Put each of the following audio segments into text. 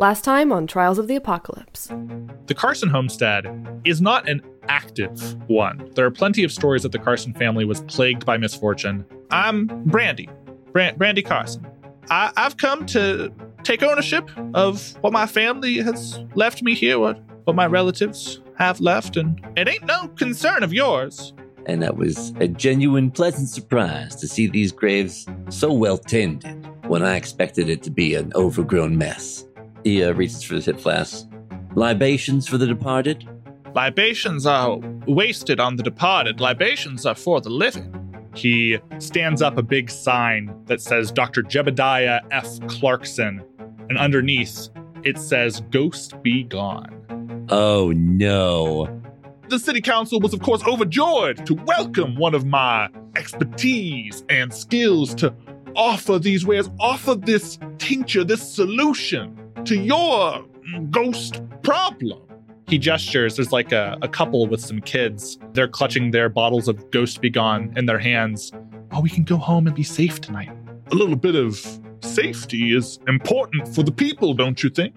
Last time on Trials of the Apocalypse. The Carson homestead is not an active one. There are plenty of stories that the Carson family was plagued by misfortune. I'm Brandy, Brandy Carson. I- I've come to take ownership of what my family has left me here, what, what my relatives have left, and it ain't no concern of yours. And that was a genuine pleasant surprise to see these graves so well tended when I expected it to be an overgrown mess. He uh, reaches for his hip flask. Libations for the departed? Libations are wasted on the departed. Libations are for the living. He stands up a big sign that says Dr. Jebediah F. Clarkson, and underneath it says Ghost Be Gone. Oh no. The city council was, of course, overjoyed to welcome one of my expertise and skills to offer these wares, offer this tincture, this solution to your ghost problem. He gestures. There's like a, a couple with some kids. They're clutching their bottles of Ghost Be Gone in their hands. Oh, we can go home and be safe tonight. A little bit of safety is important for the people, don't you think?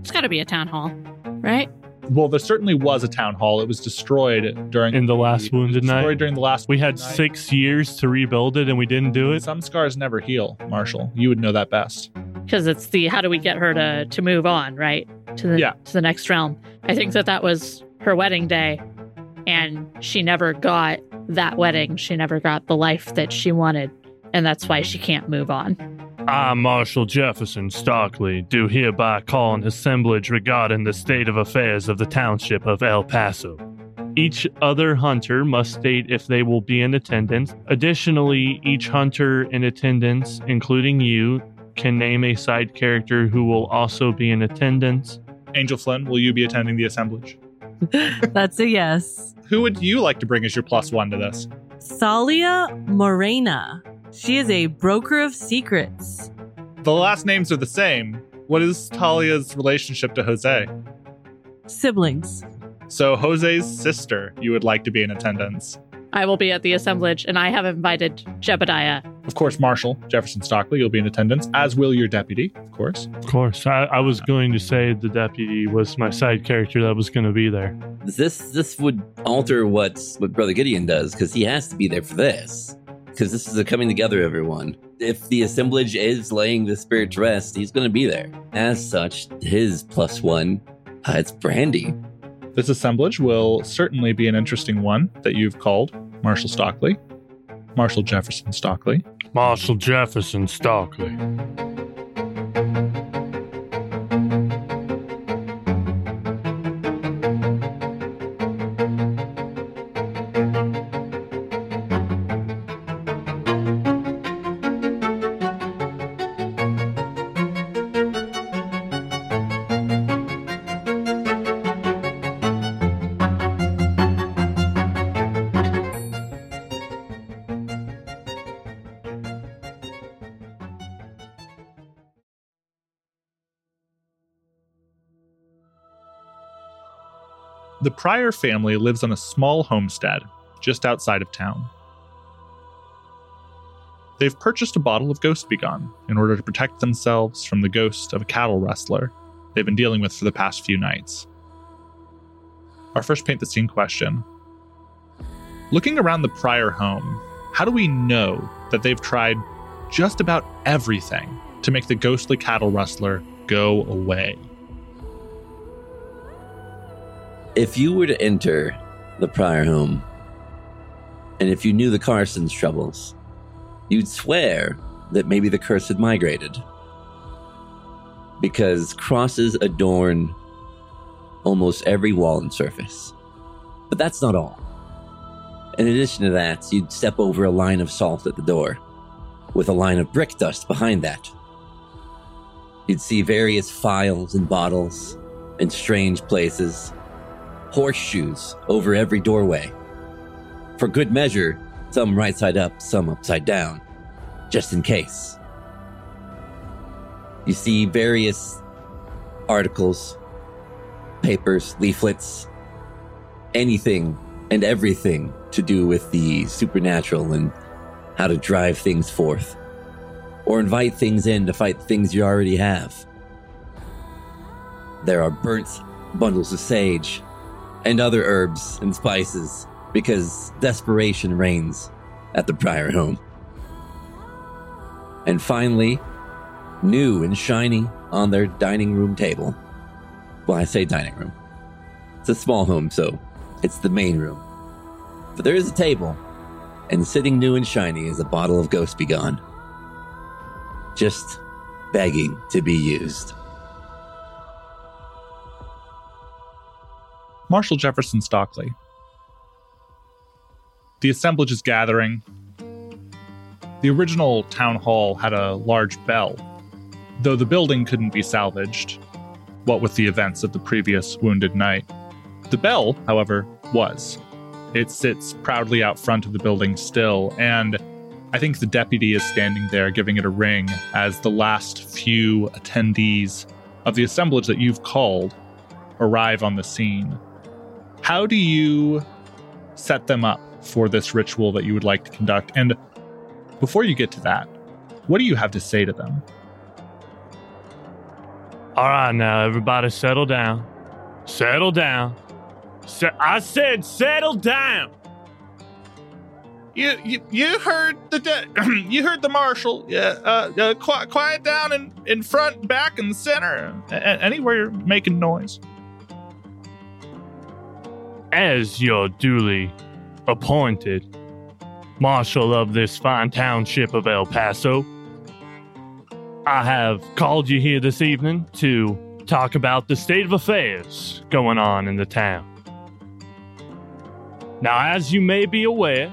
It's got to be a town hall, right? Well, there certainly was a town hall. It was destroyed during in the last wounded destroyed night. during the last. We had Wounded Night. six years to rebuild it, and we didn't do it. Some scars never heal, Marshall. You would know that best. Because it's the how do we get her to to move on, right? To the Yeah. to the next realm. I think that that was her wedding day, and she never got that wedding. She never got the life that she wanted, and that's why she can't move on. I, Marshal Jefferson Stockley, do hereby call an assemblage regarding the state of affairs of the township of El Paso. Each other hunter must state if they will be in attendance. Additionally, each hunter in attendance, including you, can name a side character who will also be in attendance. Angel Flynn, will you be attending the assemblage? That's a yes. Who would you like to bring as your plus one to this? Talia Morena. She is a broker of secrets. The last names are the same. What is Talia's relationship to Jose? Siblings. So Jose's sister, you would like to be in attendance. I will be at the assemblage, and I have invited Jebediah. Of course, Marshall Jefferson Stockley, you'll be in attendance, as will your deputy, of course. Of course, I, I was going to say the deputy was my side character that was going to be there. This this would alter what what Brother Gideon does because he has to be there for this. Because this is a coming together, everyone. If the assemblage is laying the spirit to rest, he's going to be there. As such, his plus one, uh, it's Brandy. This assemblage will certainly be an interesting one that you've called Marshall Stockley, Marshall Jefferson Stockley. Marshall Jefferson Stockley. Pryor family lives on a small homestead just outside of town. They've purchased a bottle of Ghost Begone in order to protect themselves from the ghost of a cattle rustler they've been dealing with for the past few nights. Our first paint the scene question Looking around the Pryor home, how do we know that they've tried just about everything to make the ghostly cattle rustler go away? If you were to enter the Pryor home, and if you knew the Carson's troubles, you'd swear that maybe the curse had migrated. Because crosses adorn almost every wall and surface. But that's not all. In addition to that, you'd step over a line of salt at the door, with a line of brick dust behind that. You'd see various files and bottles in strange places, horseshoes over every doorway. For good measure, some right side up, some upside down, just in case. You see various articles, papers, leaflets, anything and everything to do with the supernatural and how to drive things forth, or invite things in to fight things you already have. there are burnt bundles of sage and other herbs and spices because desperation reigns at the Pryor home. And finally, new and shiny on their dining room table. Well, I say dining room. It's a small home, so it's the main room. But there is a table, and sitting new and shiny is a bottle of Ghost Begone. Just begging to be used. Marshal Jefferson Stockley. The assemblage is gathering. The original town hall had a large bell, though the building couldn't be salvaged, what with the events of the previous wounded night. The bell, however, was. It sits proudly out front of the building still, and I think the deputy is standing there giving it a ring as the last few attendees of the assemblage that you've called arrive on the scene. How do you set them up for this ritual that you would like to conduct? And before you get to that, what do you have to say to them? All right, now everybody, settle down. Settle down. Se- I said, settle down. You you, you heard the de- you heard the marshal. Yeah, uh, uh, quiet, quiet down in, in front, back, and center. A- anywhere you're making noise. As your duly appointed marshal of this fine township of El Paso, I have called you here this evening to talk about the state of affairs going on in the town. Now, as you may be aware,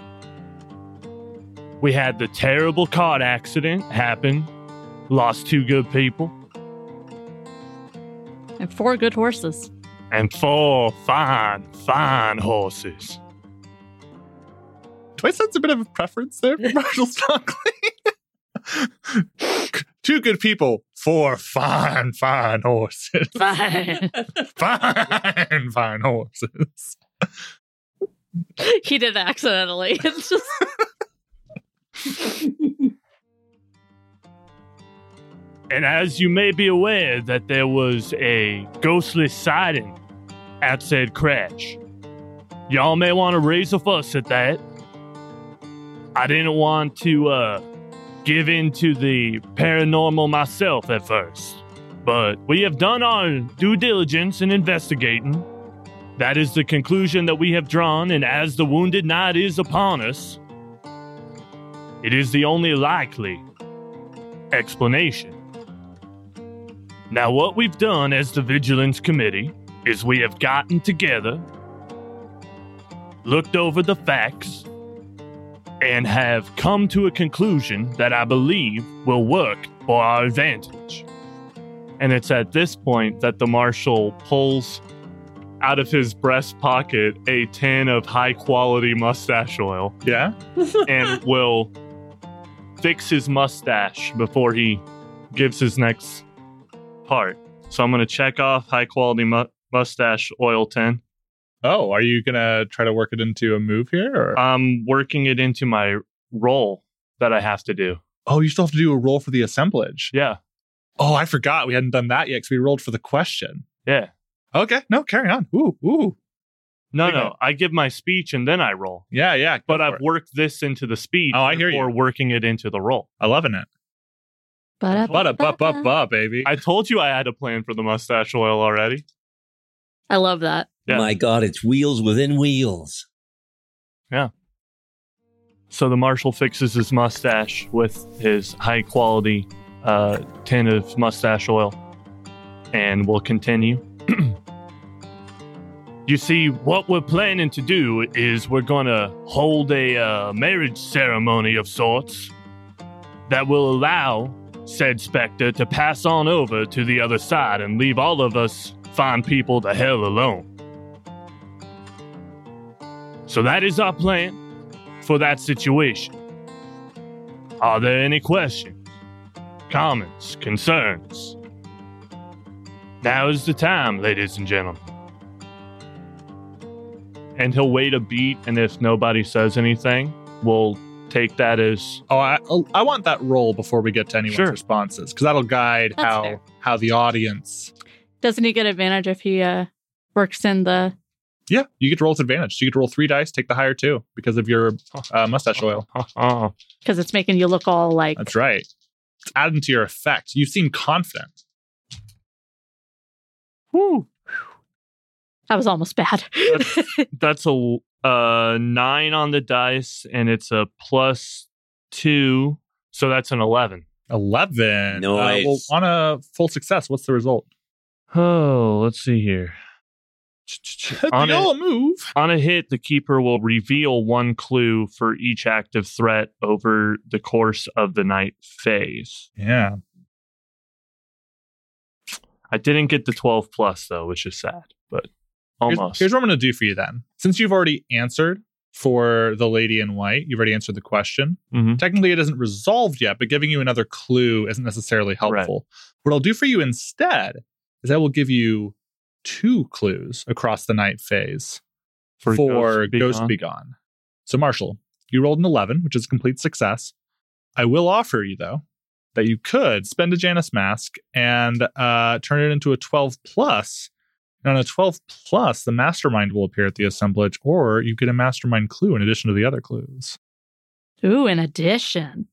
we had the terrible car accident happen, lost two good people, And four good horses. And four fine, fine horses. Do I sense a bit of a preference there for Marshal Stockley? Two good people, four fine, fine horses. Fine. fine, fine horses. he did accidentally. It's just And as you may be aware that there was a ghostly sighting at said crash. Y'all may want to raise a fuss at that. I didn't want to uh, give in to the paranormal myself at first, but we have done our due diligence in investigating. That is the conclusion that we have drawn, and as the wounded night is upon us, it is the only likely explanation. Now, what we've done as the Vigilance Committee is we have gotten together, looked over the facts, and have come to a conclusion that I believe will work for our advantage. And it's at this point that the marshal pulls out of his breast pocket a tin of high quality mustache oil Yeah? and will fix his mustache before he gives his next part. So I'm going to check off high quality mu- mustache oil tin. Oh, are you gonna try to work it into a move here? Or? I'm working it into my role that I have to do. oh, you still have to do a roll for the assemblage. Yeah. Oh, I forgot we hadn't done that yet because we rolled for the question. Yeah. Okay, no, carry on. Ooh, ooh. No, Okay. no. I give my speech and then I roll. Yeah, yeah. But I've it. worked this into the speech Oh, I hear you. Or working it into the role. I'm loving it. But a bup, bup, bup, baby. I told you I had a plan for the mustache oil already. I love that. Yeah. My God, it's wheels within wheels. Yeah. So the marshal fixes his mustache with his high quality uh, tin of mustache oil and we'll continue. you see, what we're planning to do is we're going to hold a uh, marriage ceremony of sorts that will allow said Spectre to pass on over to the other side and leave all of us fine people the hell alone. So that is our plan for that situation. Are there any questions, comments, concerns? Now is the time, ladies and gentlemen. And he'll wait a beat, and if nobody says anything, we'll take that as Oh, I, I want that roll before we get to anyone's Sure. responses because that'll guide That's how fair. how the audience Doesn't he get advantage if he uh, works in the? Yeah, you get to roll with advantage. So you get to roll three dice, take the higher two because of your uh, mustache oil. Oh, Because it's making you look all like. That's right. It's adding to your effect. You seem confident. whew. That was almost bad. That's a uh, nine on the dice, and it's a plus two, so that's an eleven. 11. Uh, Nice. well, on a full success, what's the result? Oh, let's see here. On a- move. On a hit, the keeper will reveal one clue for each active threat over the course of the night phase. Yeah. I didn't get the 12 plus though, which is sad, but Here's, almost. here's what I'm going to do for you then. Since you've already answered for the lady in white, you've already answered the question. Mhm. Technically, it isn't resolved yet, but giving you another clue isn't necessarily helpful. What I'll do for you instead is I will give you two clues across the night phase for, Ghost Be Ghost Gone. Be Gone. So, Marshall, you rolled an 11, which is a complete success. I will offer you, though, that you could spend a Janus mask and uh, turn it into a 12 plus. And on a 12 plus, the mastermind will appear at the assemblage, or you get a mastermind clue in addition to the other clues. Ooh, in addition,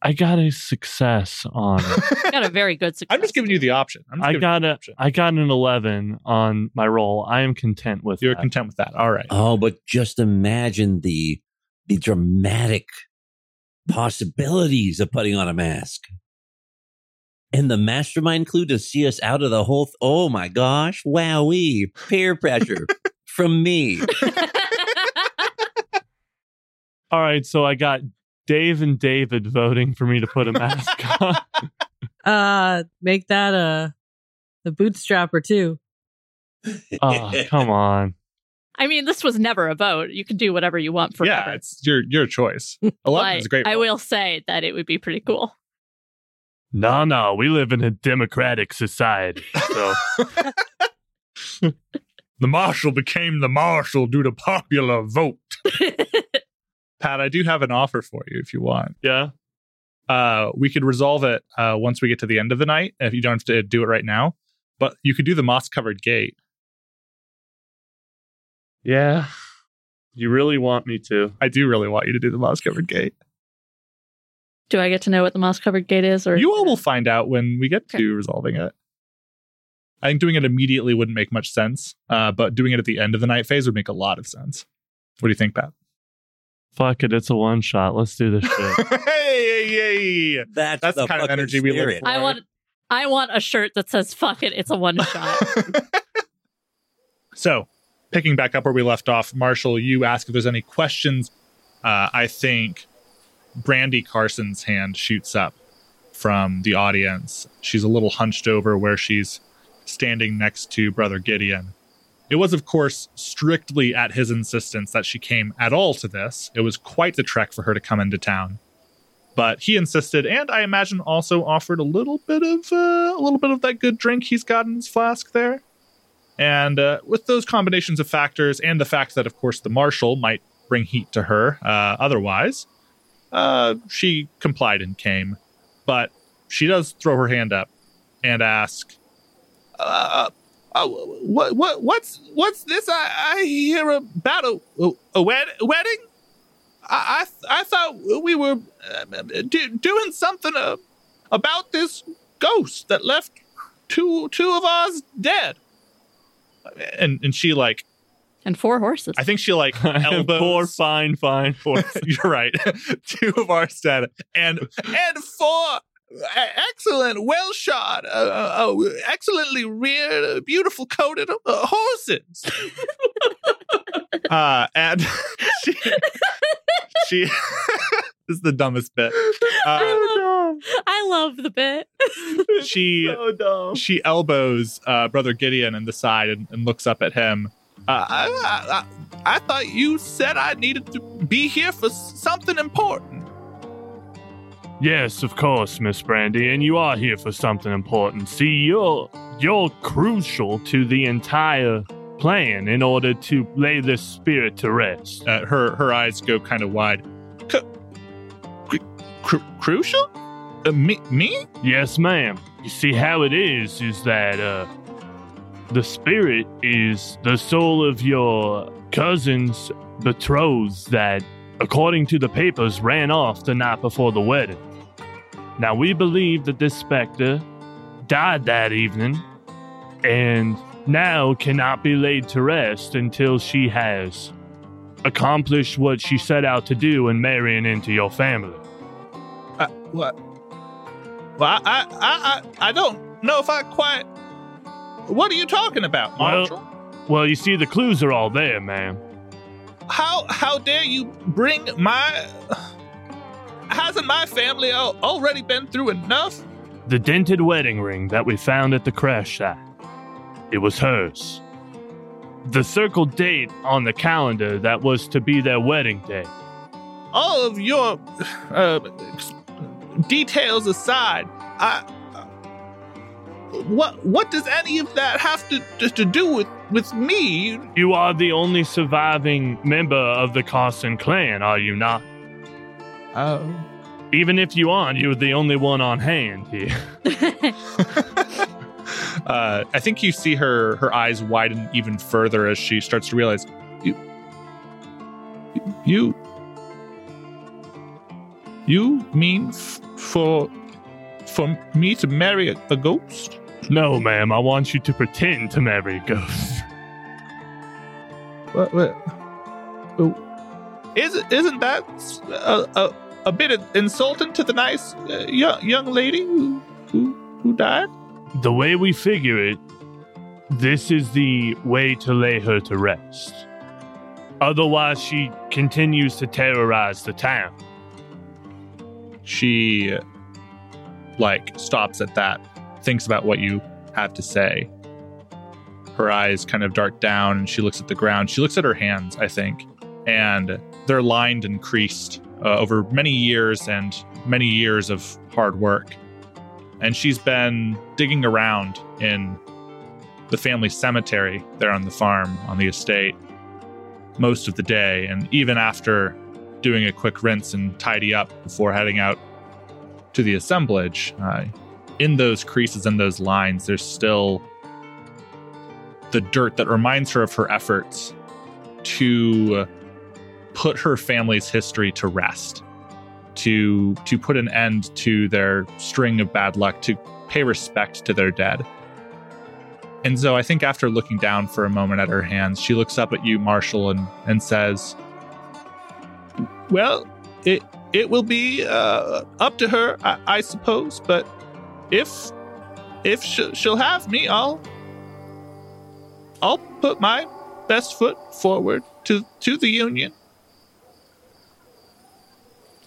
I got a success on it. got a very good success. I'm just giving you the option. I'm just I got the a option. I got an 11 on my roll. I am content with You're that. content with that. All right. Oh, but just imagine the the dramatic possibilities of putting on a mask. And the mastermind clue to see us out of the whole. Th- oh my gosh! Wowee! Peer pressure from me. All right, so I got Dave and David voting for me to put a mask on. Uh, make that a the bootstrapper too. Oh, come on. I mean, this was never a vote. You can do whatever you want forever. yeah, it's your your choice. 11 but is great. I roll. will say that it would be pretty cool. No, no, we live in a democratic society. So The marshal became the marshal due to popular vote. Pat, I do have an offer for you if you want. yeah. Uh, we could resolve it uh, once we get to the end of the night. If you don't have to do it right now, but you could do the moss covered gate. Yeah. You really want me to. I do really want you to do the moss covered gate. do I get to know what the moss covered gate is? Or You all will find out when we get Okay. to resolving it. I think doing it immediately wouldn't make much sense, uh, but doing it at the end of the night phase would make a lot of sense. What do you think, Pat? Fuck it, it's a one shot. Let's do this shit. hey, hey, hey. That's, That's the kind of fucking energy we look spirit. for. I want I want a shirt that says "fuck it." It's a one shot. so, picking back up where we left off, Marshall, you ask if there's any questions. Uh, I think Brandy Carson's hand shoots up from the audience. She's a little hunched over where she's standing next to Brother Gideon. It was, of course, strictly at his insistence that she came at all to this. It was quite the trek for her to come into town. But he insisted, and I imagine also offered a little bit of uh, a little bit of that good drink he's got in his flask there. And uh, with those combinations of factors, and the fact that, of course, the marshal might bring heat to her uh, otherwise, uh, she complied and came. But she does throw her hand up and ask, uh, uh, what, what, what's, what's this? I, I hear about a, a, a wed- wedding. I, I, I thought we were uh, do, doing something uh, about this ghost that left two, two of us dead. And and she like, and four horses. I think she like elbows. Four fine, fine, four. You're right. Two of ours dead, and and four excellent, well shot, uh, uh, uh, excellently reared, uh, beautiful coated uh, horses. uh, and she, she this is the dumbest bit. Uh, I love the bit. she so dumb. she elbows uh, brother Gideon in the side and, and looks up at him. Uh, I, I, I, I thought you said I needed to be here for something important. Yes, of course, Miss Brandy, and you are here for something important. See, you're you're crucial to the entire plan in order to lay this spirit to rest. Uh, her her eyes go kind of wide. C- cru- cru- crucial? Uh, me? Me? Yes, ma'am. You see how it is is that uh The spirit is the soul of your cousin's betrothed that, according to the papers, ran off the night before the wedding. Now, we believe that this specter died that evening and now cannot be laid to rest until she has accomplished what she set out to do in marrying into your family. Uh, what? Well, I, I, I, I don't know if I quite. What are you talking about, Well- Marshall? Well, you see, the clues are all there, ma'am. how how dare you bring my? Hasn't my family al- already been through enough? The dented wedding ring that we found at the crash site. It was hers. The circled date on the calendar that was to be their wedding day. All of your uh, details aside, I. What what does any of that have to to, to do with with me? You are the only surviving member of the Carson clan, are you not? Uh, Even if you aren't, you're the only one on hand here. uh, I think you see her her eyes widen even further as she starts to realize you you you mean f- for for me to marry a, a ghost? No, ma'am, I want you to pretend to marry a ghost. What, what, oh, is isn't that a, a, a bit insulting to the nice uh, young, young lady who, who who died? The way we figure it, this is the way to lay her to rest. Otherwise, she continues to terrorize the town. she like stops at that thinks about what you have to say her eyes kind of dart down and she looks at the ground she looks at her hands i think and they're lined and creased uh, over many years and many years of hard work. And she's been digging around in the family cemetery there on the farm on the estate most of the day and even after doing a quick rinse and tidy up before heading out to the assemblage, uh, in those creases and those lines, there's still the dirt that reminds her of her efforts to put her family's history to rest, to to put an end to their string of bad luck, to pay respect to their dead. And so I think after looking down for a moment at her hands, she looks up at you, Marshall, and, and says, Well, it it will be uh, up to her, I, I suppose. But if if she'll, she'll have me, I'll I'll put my best foot forward to to the union.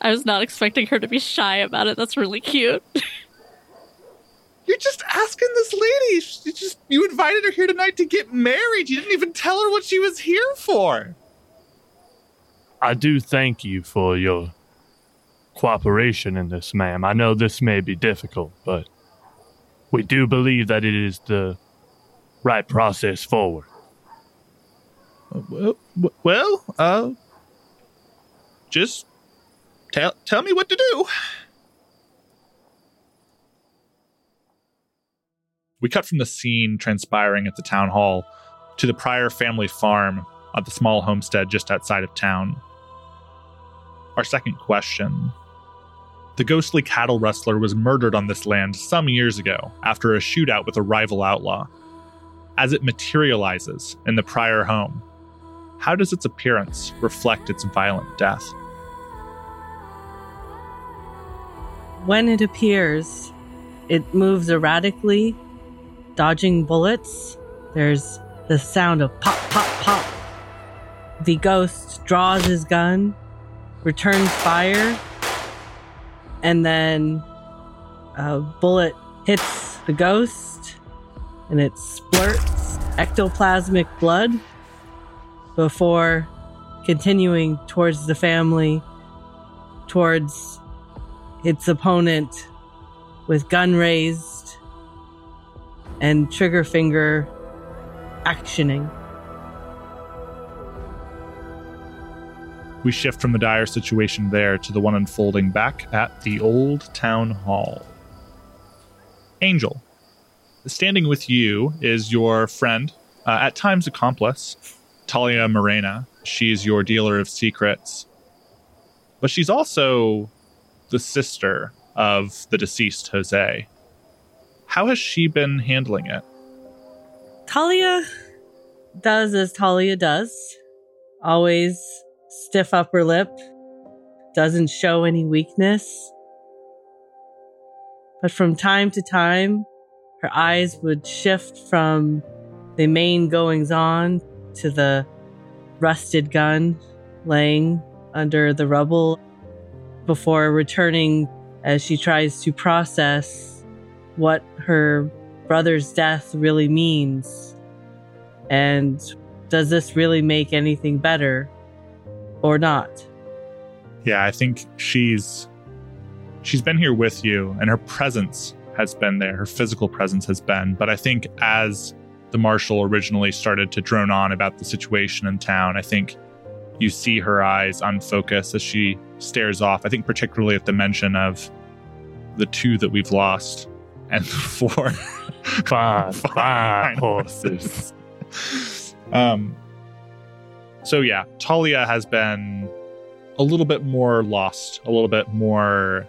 I was not expecting her to be shy about it. That's really cute. You're just asking this lady. She just you invited her here tonight to get married. You didn't even tell her what she was here for. I do thank you for your cooperation in this, ma'am. I know this may be difficult, but we do believe that it is the right process forward. Well, well, uh, just tell tell me what to do. We cut from the scene transpiring at the town hall to the Pryor family farm at the small homestead just outside of town. Our second question. The ghostly cattle rustler was murdered on this land some years ago after a shootout with a rival outlaw. As it materializes in the Pryor home, how does its appearance reflect its violent death? When it appears, it moves erratically, dodging bullets. There's the sound of pop, pop, pop. The ghost draws his gun, returns fire, and then a bullet hits the ghost and it splurts ectoplasmic blood before continuing towards the family, towards its opponent with gun raised and trigger finger actioning. We shift from the dire situation there to the one unfolding back at the old town hall. Angel, Standing with you is your friend, uh, at times accomplice, Talia Morena. She's your dealer of secrets, but she's also the sister of the deceased Jose. How has she been handling it? Talia does as Talia does. Always stiff upper lip. Doesn't show any weakness. But from time to time, her eyes would shift from the main goings on to the rusted gun laying under the rubble before returning as she tries to process what her brother's death really means. And does this really make anything better or not? Yeah, I think she's she's been here with you and her presence has been there. Her physical presence has been, but I think as the marshal originally started to drone on about the situation in town, I think you see her eyes unfocus as she stares off. I think particularly at the mention of the two that we've lost and the four Fine fine horses. um so yeah talia has been a little bit more lost a little bit more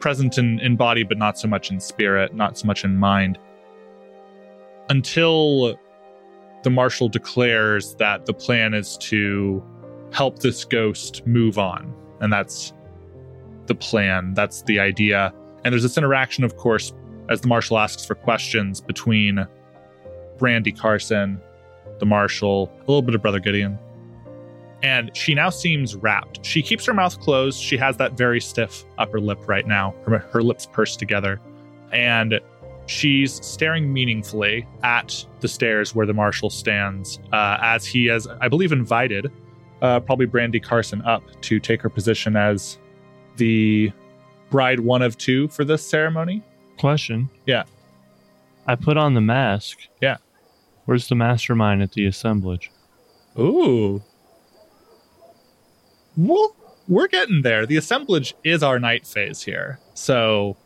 present in, in body but not so much in spirit not so much in mind until the marshal declares that the plan is to help this ghost move on and that's the plan that's the idea and there's this interaction of course as the marshal asks for questions between Brandy Carson, the marshal, a little bit of Brother Gideon. And she now seems wrapped. She keeps her mouth closed. She has that very stiff upper lip right now, her, her lips pursed together. And she's staring meaningfully at the stairs where the marshal stands, uh, as he has, I believe, invited uh, probably Brandy Carson up to take her position as the bride one of two for this ceremony. Question. Yeah. I put on the mask. Yeah. Where's the mastermind at the assemblage? Ooh. Well, we're getting there. The assemblage is our night phase here. So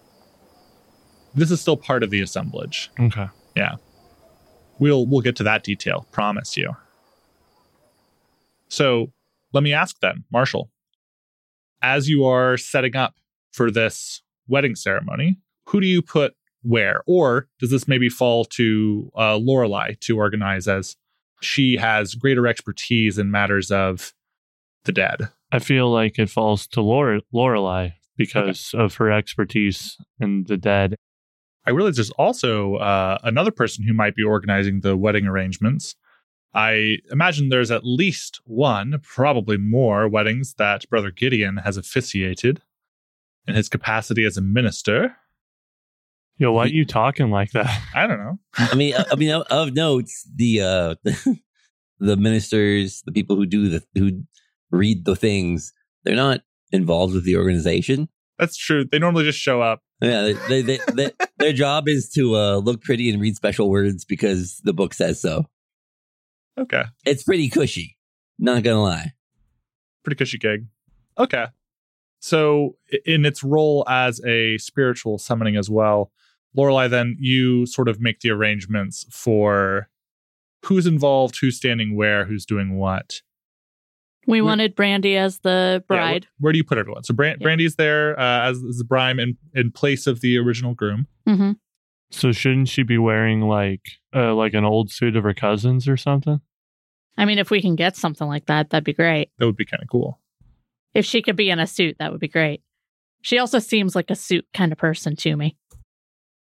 this is still part of the assemblage. Okay. Yeah. We'll we'll get to that detail, promise you. So, let me ask then, Marshall. As you are setting up for this wedding ceremony, who do you put where? Or does this maybe fall to uh, Lorelai to organize as she has greater expertise in matters of the dead? I feel like it falls to Lore- Lorelai because of her expertise in the dead. I realize there's also uh, another person who might be organizing the wedding arrangements. I imagine there's at least one, probably more, weddings that Brother Gideon has officiated in his capacity as a minister. Yo, why are you talking like that? I don't know. I mean, I, I mean, of, of notes, the uh, the ministers, the people who do the who read the things, they're not involved with the organization. That's true. They normally just show up. Yeah, they, they, they, they, their job is to uh, look pretty and read special words because the book says so. Okay. It's pretty cushy, not gonna lie. Pretty cushy gig. Okay. So, in its role as a spiritual summoning as well, Lorelai, then you sort of make the arrangements for who's involved, who's standing where, who's doing what. We Where- wanted Brandy as the Yeah, wh- bride. where, do you put everyone? So Bran- Yeah. Brandy's there uh, as, as the bride in, in place of the original groom. hmm So shouldn't she be wearing like uh, like an old suit of her cousin's or something? I mean, if we can get something like that, that'd be great. That would be kind of cool. If she could be in a suit, that would be great. She also seems like a suit kind of person to me.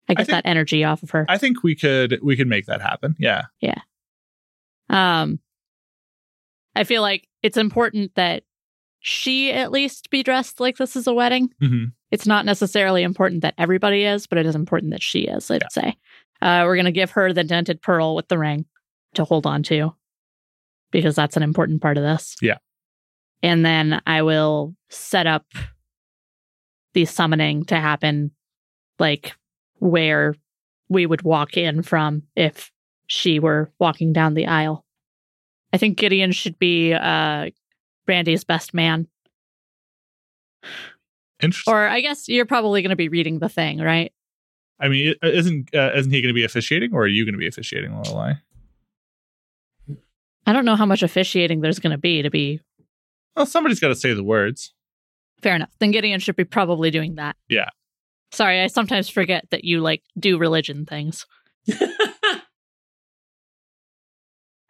I get think- that energy off of her. I think we could we could make that happen. Yeah. Yeah. Um, I feel like it's important that she at least be dressed like this is a wedding. hmm It's not necessarily important that everybody is, but it is important that she is, I'd say. Uh, we're going to give her the dented pearl with the ring to hold on to because that's an important part of this. Yeah. And then I will set up the summoning to happen like where we would walk in from if she were walking down the aisle. I think Gideon should be uh, Brandy's best man. Interesting. Or I guess you're probably going to be reading the thing, right? I mean, isn't uh, isn't he going to be officiating, or are you going to be officiating, Lorelai? I don't know how much officiating there's going to be to be Well, somebody's got to say the words. fair enough. Then Gideon should be probably doing that. Yeah. Sorry, I sometimes forget that you like do religion things.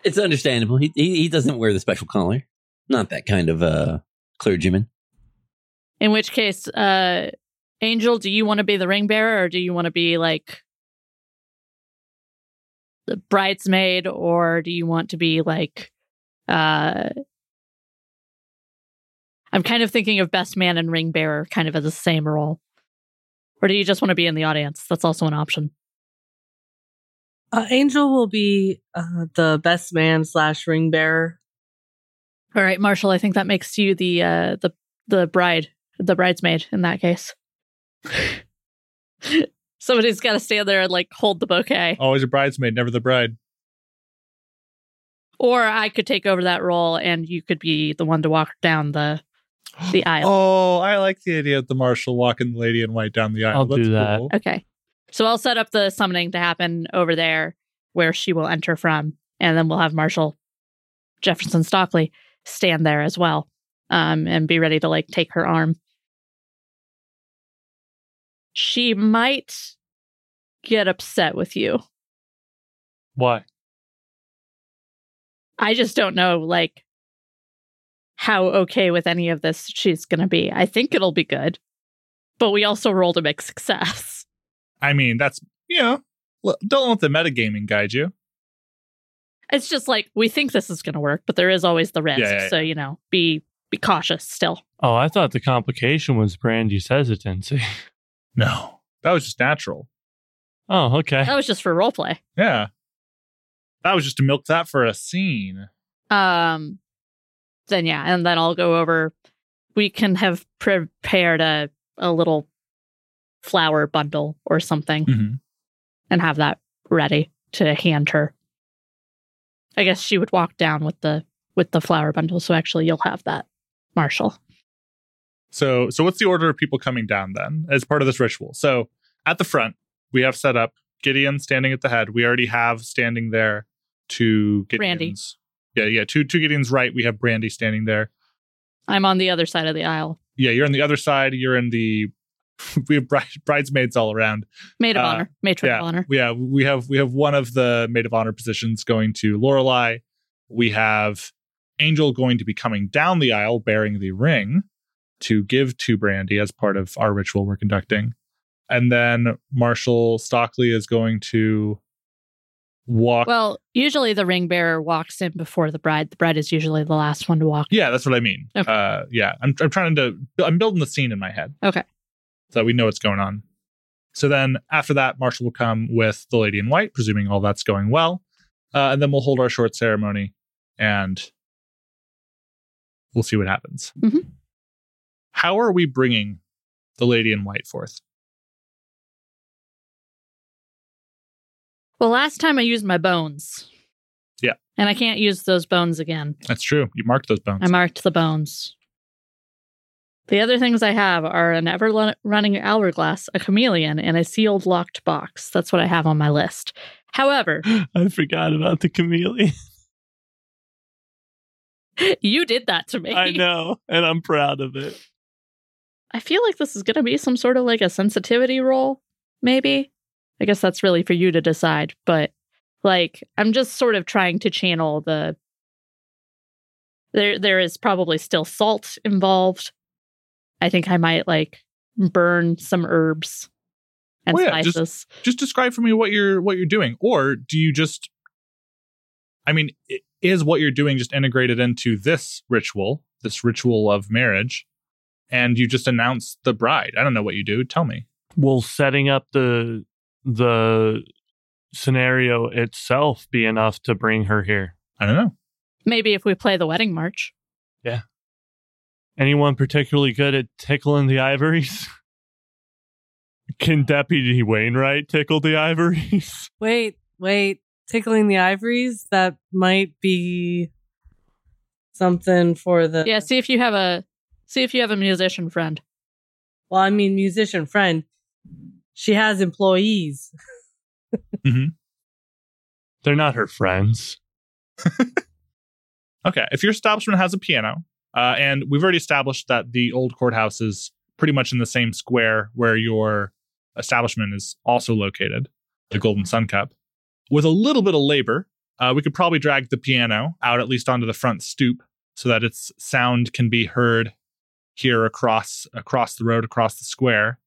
It's understandable. He, he he doesn't wear the special collar. Not that kind of uh clergyman. In which case, uh Angel, do you want to be the ring bearer or do you want to be like the bridesmaid or do you want to be like uh I'm kind of thinking of best man and ring bearer kind of as the same role. Or do you just want to be in the audience? That's also an option. Uh, Angel will be uh, the best man slash ring bearer. All right, Marshall, I think that makes you the uh the the bride, the bridesmaid in that case. Somebody's got to stand there and like hold the bouquet. Always a bridesmaid, never the bride. Or I could take over that role and you could be the one to walk down the the aisle. Oh, I like the idea of the marshal walking the lady in white down the aisle. I'll do that. cool. Okay. So I'll set up the summoning to happen over there where she will enter from. And then we'll have Marshall Jefferson Stockley stand there as well. Um, and be ready to like take her arm. She might get upset with you. Why? I just don't know like how okay with any of this she's gonna be. I think it'll be good. But we also rolled a big success. I mean, that's you know, don't let the metagaming guide you. It's just like we think this is going to work, but there is always the risk. Yeah, yeah, So you know, be be cautious still. Oh, I thought the complication was Brandy's hesitancy. No, that was just natural. Oh, okay. That was just for role play. Yeah, that was just to milk that for a scene. Um, then yeah, and then I'll go over. We can have prepared a a little flower bundle or something Mm-hmm. and have that ready to hand her. I guess she would walk down with the with the flower bundle. So actually, you'll have that, Marshall. So, so what's the order of people coming down then as part of this ritual? So, at the front, we have set up Gideon standing at the head. We already have standing there to Brandy. Gideon's. Yeah, yeah. To to Gideon's right, we have Brandy standing there. I'm on the other side of the aisle. Yeah, you're on the other side. You're in the. we have bride, bridesmaids all around. Maid of Uh, honor, matron yeah, of honor. Yeah, we have we have one of the maid of honor positions going to Lorelai. We have Angel going to be coming down the aisle bearing the ring to give to Brandy as part of our ritual we're conducting. And then Marshall Stockley is going to walk. Well, usually the ring bearer walks in before the bride. The bride is usually the last one to walk. yeah, that's what I mean. Okay. Uh, yeah, I'm I'm trying to I'm building the scene in my head. Okay. So we know what's going on. So then after that, Marshall will come with the lady in white, presuming all that's going well. Uh, and then we'll hold our short ceremony and we'll see what happens. Mhm. How are we bringing the lady in white forth? Well, last time I used my bones. Yeah. And I can't use those bones again. That's true. You marked those bones. I marked the bones. The other things I have are an ever running hourglass, a chameleon, and a sealed locked box. That's what I have on my list. However, I forgot about the chameleon. you did that to me. I know, and I'm proud of it. I feel like this is going to be some sort of like a sensitivity roll, maybe. I guess that's really for you to decide, but like I'm just sort of trying to channel the there there is probably still salt involved. I think I might like burn some herbs and Oh, yeah, just- spices. just describe for me what you're what you're doing or do you just i mean is what you're doing just integrated into this ritual this ritual of marriage and you just announce the bride i don't know what you do tell me Will setting up the the scenario itself be enough to bring her here? i don't know Maybe if we play the wedding march. Anyone particularly good at tickling the ivories? Can Deputy Wainwright tickle the ivories? Wait, wait. Tickling the ivories? That might be something for the. Yeah, see if you have a see if you have a musician friend. Well, I mean, musician friend. She has employees. Hmm. They're not her friends. Okay, if your establishment has a piano, uh, and we've already established that the old courthouse is pretty much in the same square where your establishment is also located, the Golden Sun Cup. With a little bit of labor, uh, we could probably drag the piano out at least onto the front stoop so that its sound can be heard here across across the road, across the square.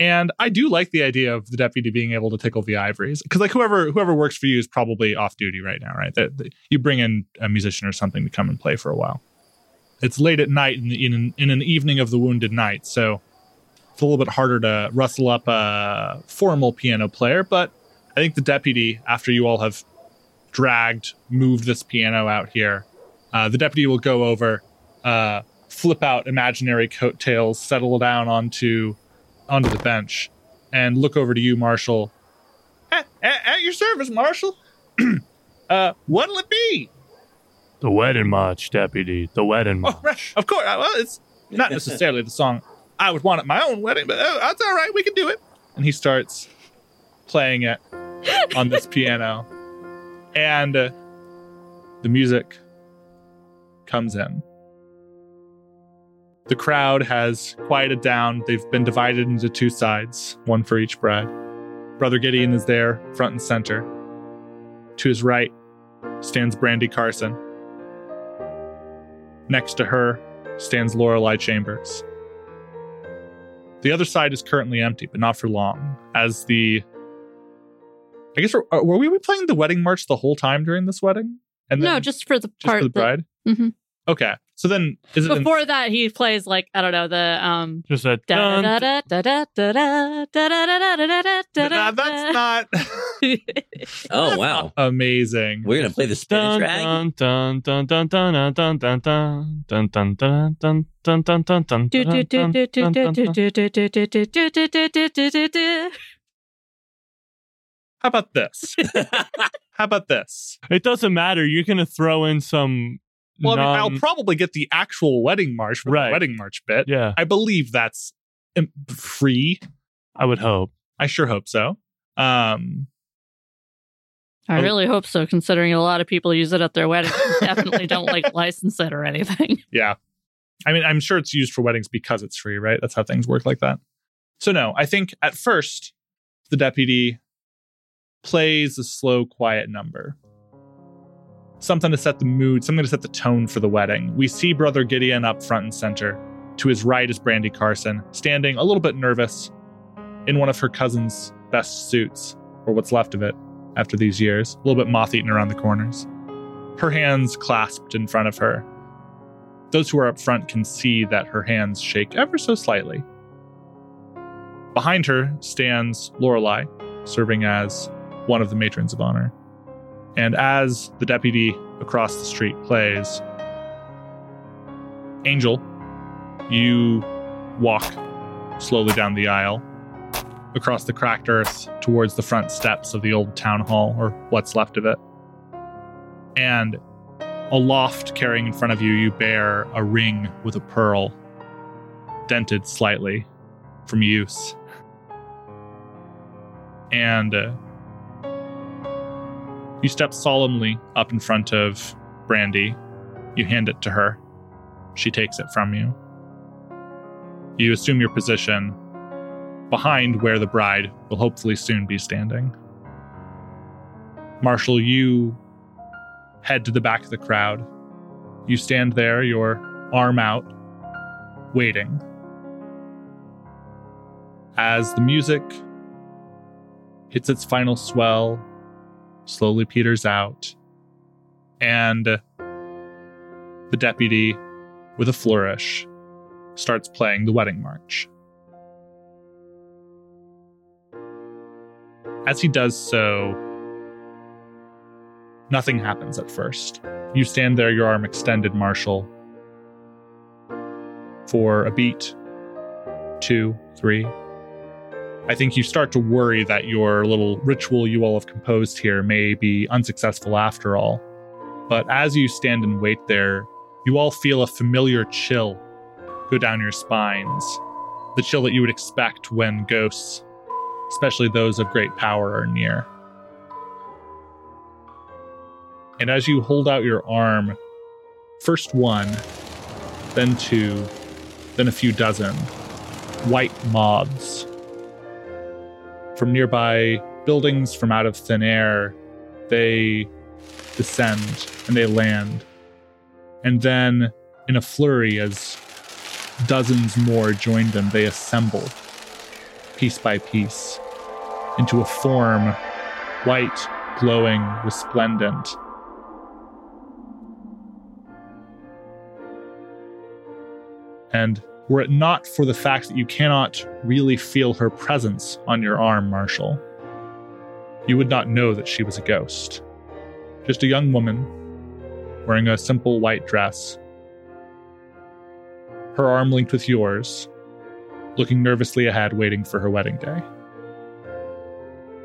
And I do like the idea of the deputy being able to tickle the ivories because, like, whoever whoever works for you is probably off duty right now, right? That that you bring in a musician or something to come and play for a while. It's late at night in, the, in, an, in an evening of the wounded night, so it's a little bit harder to rustle up a formal piano player. But I think the deputy, after you all have dragged, moved this piano out here, uh, the deputy will go over, uh, flip out imaginary coattails, settle down onto onto the bench, and look over to you, Marshall. At, at, at your service, Marshall. uh, what'll it be? The wedding march, deputy. The wedding march. Oh, right. Of course. Well, it's not necessarily the song I would want at my own wedding, but uh, that's all right. We can do it. And he starts playing it on this piano, and uh, the music comes in. The crowd has quieted down. They've been divided into two sides, one for each bride. Brother Gideon is there, front and center. To his right stands Brandy Carson. Next to her stands Lorelei Chambers. The other side is currently empty, but not for long, as the. I guess, were, uh, were we playing the wedding march the whole time during this wedding? And no, just for the just part for the bride? Mhm. Okay. So then, is it. that, before that he plays like I don't know the um Just dun, Nah, that's not Oh wow, amazing. we're gonna play the Spanish Dun, rag. dun, dun, dun, dun, dun, dun, dun, dun, dun, dun, dun, dun, dun, dun, dun, dun, dun, do, do, dun, do, dun, do, dun. do, do. How about this? How about this? It doesn't matter. You're gonna throw in some. Well, I mean, I'll non- probably get the actual wedding march for Right. the wedding march bit. yeah, I believe that's um, free. I would hope. I sure hope so. Um, I Oh. really hope so, considering a lot of people use it at their weddings. Definitely don't like license it or anything. yeah. I mean, I'm sure it's used for weddings because it's free, right? That's how things work like that. So, no, I think at first the deputy plays a slow, quiet number. Something to set the mood, something to set the tone for the wedding. We see Brother Gideon up front and center. To his right is Brandy Carson, standing a little bit nervous in one of her cousin's best suits, or what's left of it after these years, a little bit moth eaten around the corners. Her hands clasped in front of her. Those who are up front can see that her hands shake ever so slightly. Behind her stands Lorelei, serving as one of the matrons of honor. And as the deputy across the street plays, Angel, you walk slowly down the aisle across the cracked earth towards the front steps of the old town hall, or what's left of it. And aloft, carrying in front of you, you bear a ring with a pearl, dented slightly from use. And uh, you step solemnly up in front of Brandy. You hand it to her. She takes it from you. You assume your position behind where the bride will hopefully soon be standing. Marshall, you head to the back of the crowd. You stand there, your arm out, waiting. As the music hits its final swell, slowly peters out, and the deputy, with a flourish, starts playing the wedding march. As he does so, nothing happens at first. You stand there, your arm extended, Marshall, for a beat, two, three. I think you start to worry that your little ritual you all have composed here may be unsuccessful after all. But as you stand and wait there, you all feel a familiar chill go down your spines the chill that you would expect when ghosts, especially those of great power, are near. And as you hold out your arm, first one, then two, then a few dozen white moths from nearby buildings from out of thin air, they descend and they land. And then, in a flurry, as dozens more join them, they assemble, piece by piece, into a form white, glowing, resplendent. And were it not for the fact that you cannot really feel her presence on your arm, Marshall, you would not know that she was a ghost. Just a young woman wearing a simple white dress, her arm linked with yours, looking nervously ahead, waiting for her wedding day.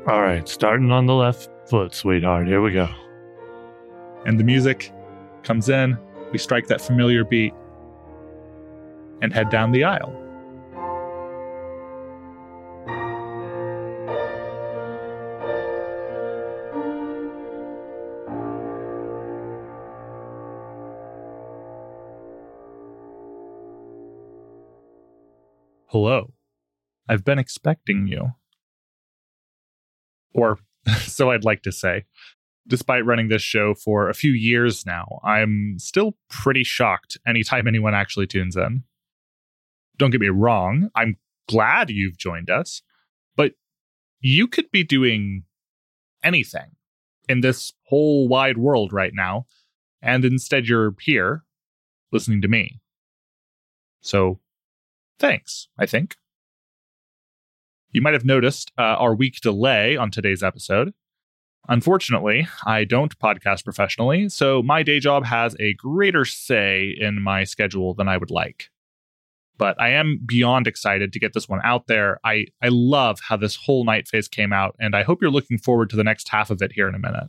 All right, starting on the left foot, sweetheart. Here we go. And the music comes in, we strike that familiar beat, and head down the aisle. Hello. I've been expecting you. Or so I'd like to say. Despite running this show for a few years now, I'm still pretty shocked anytime anyone actually tunes in. Don't get me wrong, I'm glad you've joined us, but you could be doing anything in this whole wide world right now, and instead you're here listening to me. So thanks, I think. You might have noticed uh, our week delay on today's episode. Unfortunately, I don't podcast professionally, so my day job has a greater say in my schedule than I would like. But I am beyond excited to get this one out there. I, I love how this whole night phase came out, and I hope you're looking forward to the next half of it here in a minute.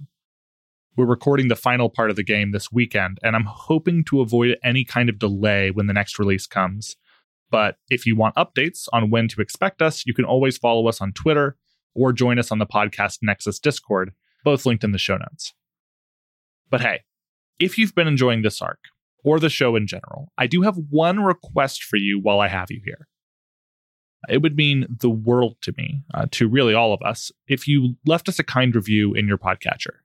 We're recording the final part of the game this weekend, and I'm hoping to avoid any kind of delay when the next release comes. But if you want updates on when to expect us, you can always follow us on Twitter or join us on the Podcast Nexus Discord, both linked in the show notes. But hey, if you've been enjoying this arc, or the show in general, I do have one request for you while I have you here. It would mean the world to me, uh, to really all of us, if you left us a kind review in your podcatcher.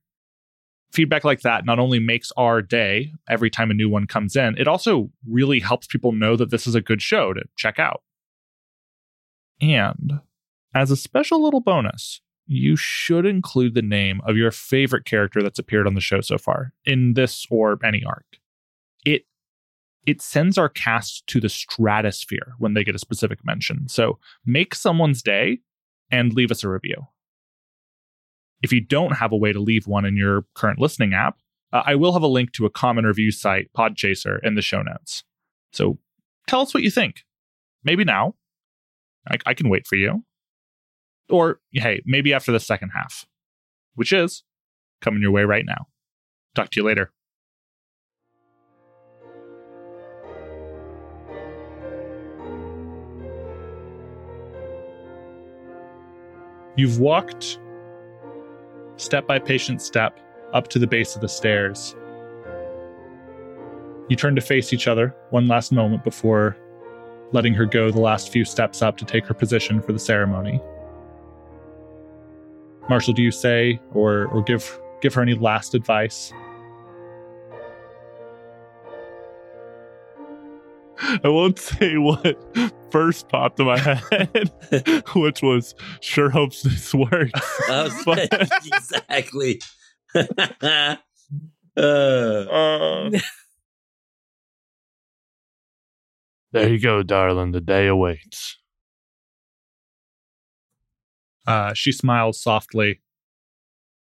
Feedback like that not only makes our day every time a new one comes in, it also really helps people know that this is a good show to check out. And as a special little bonus, you should include the name of your favorite character that's appeared on the show so far, in this or any arc. It sends our cast to the stratosphere when they get a specific mention. So make someone's day and leave us a review. If you don't have a way to leave one in your current listening app, uh, I will have a link to a common review site, Podchaser, in the show notes. So tell us what you think. Maybe now. I, I can wait for you. Or, hey, maybe after the second half, which is coming your way right now. Talk to you later. You've walked step by patient step up to the base of the stairs. You turn to face each other one last moment before letting her go the last few steps up to take her position for the ceremony. Marshall, do you say or or give give her any last advice? I won't say what first popped in my head, which was sure hopes this works. Was- But- exactly. uh, Uh, there you go, darling. The day awaits. Uh, she smiles softly,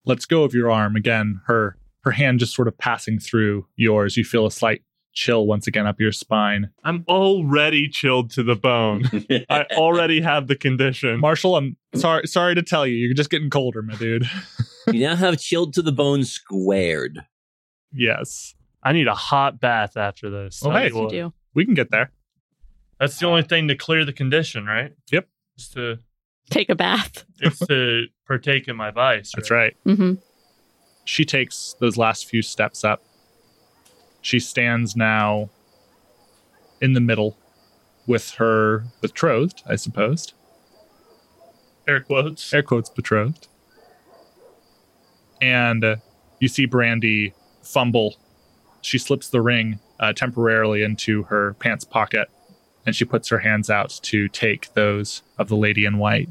lets go of your arm again. Her her hand just sort of passing through yours. You feel a slight chill once again up your spine. I'm already chilled to the bone. I already have the condition. Marshall, I'm sorry sorry to tell you, you're just getting colder, my dude. you now have chilled to the bone squared. yes, I need a hot bath after this. Oh, Tell hey. you You we can get there. That's the only thing to clear the condition, right? Yep. Is to Take a bath. is to partake in my vice. That's right. hmm She takes those last few steps up. She stands now in the middle with her betrothed, I suppose. Air quotes. air quotes betrothed. And uh, you see Brandy fumble. She slips the ring uh, temporarily into her pants pocket and she puts her hands out to take those of the lady in white.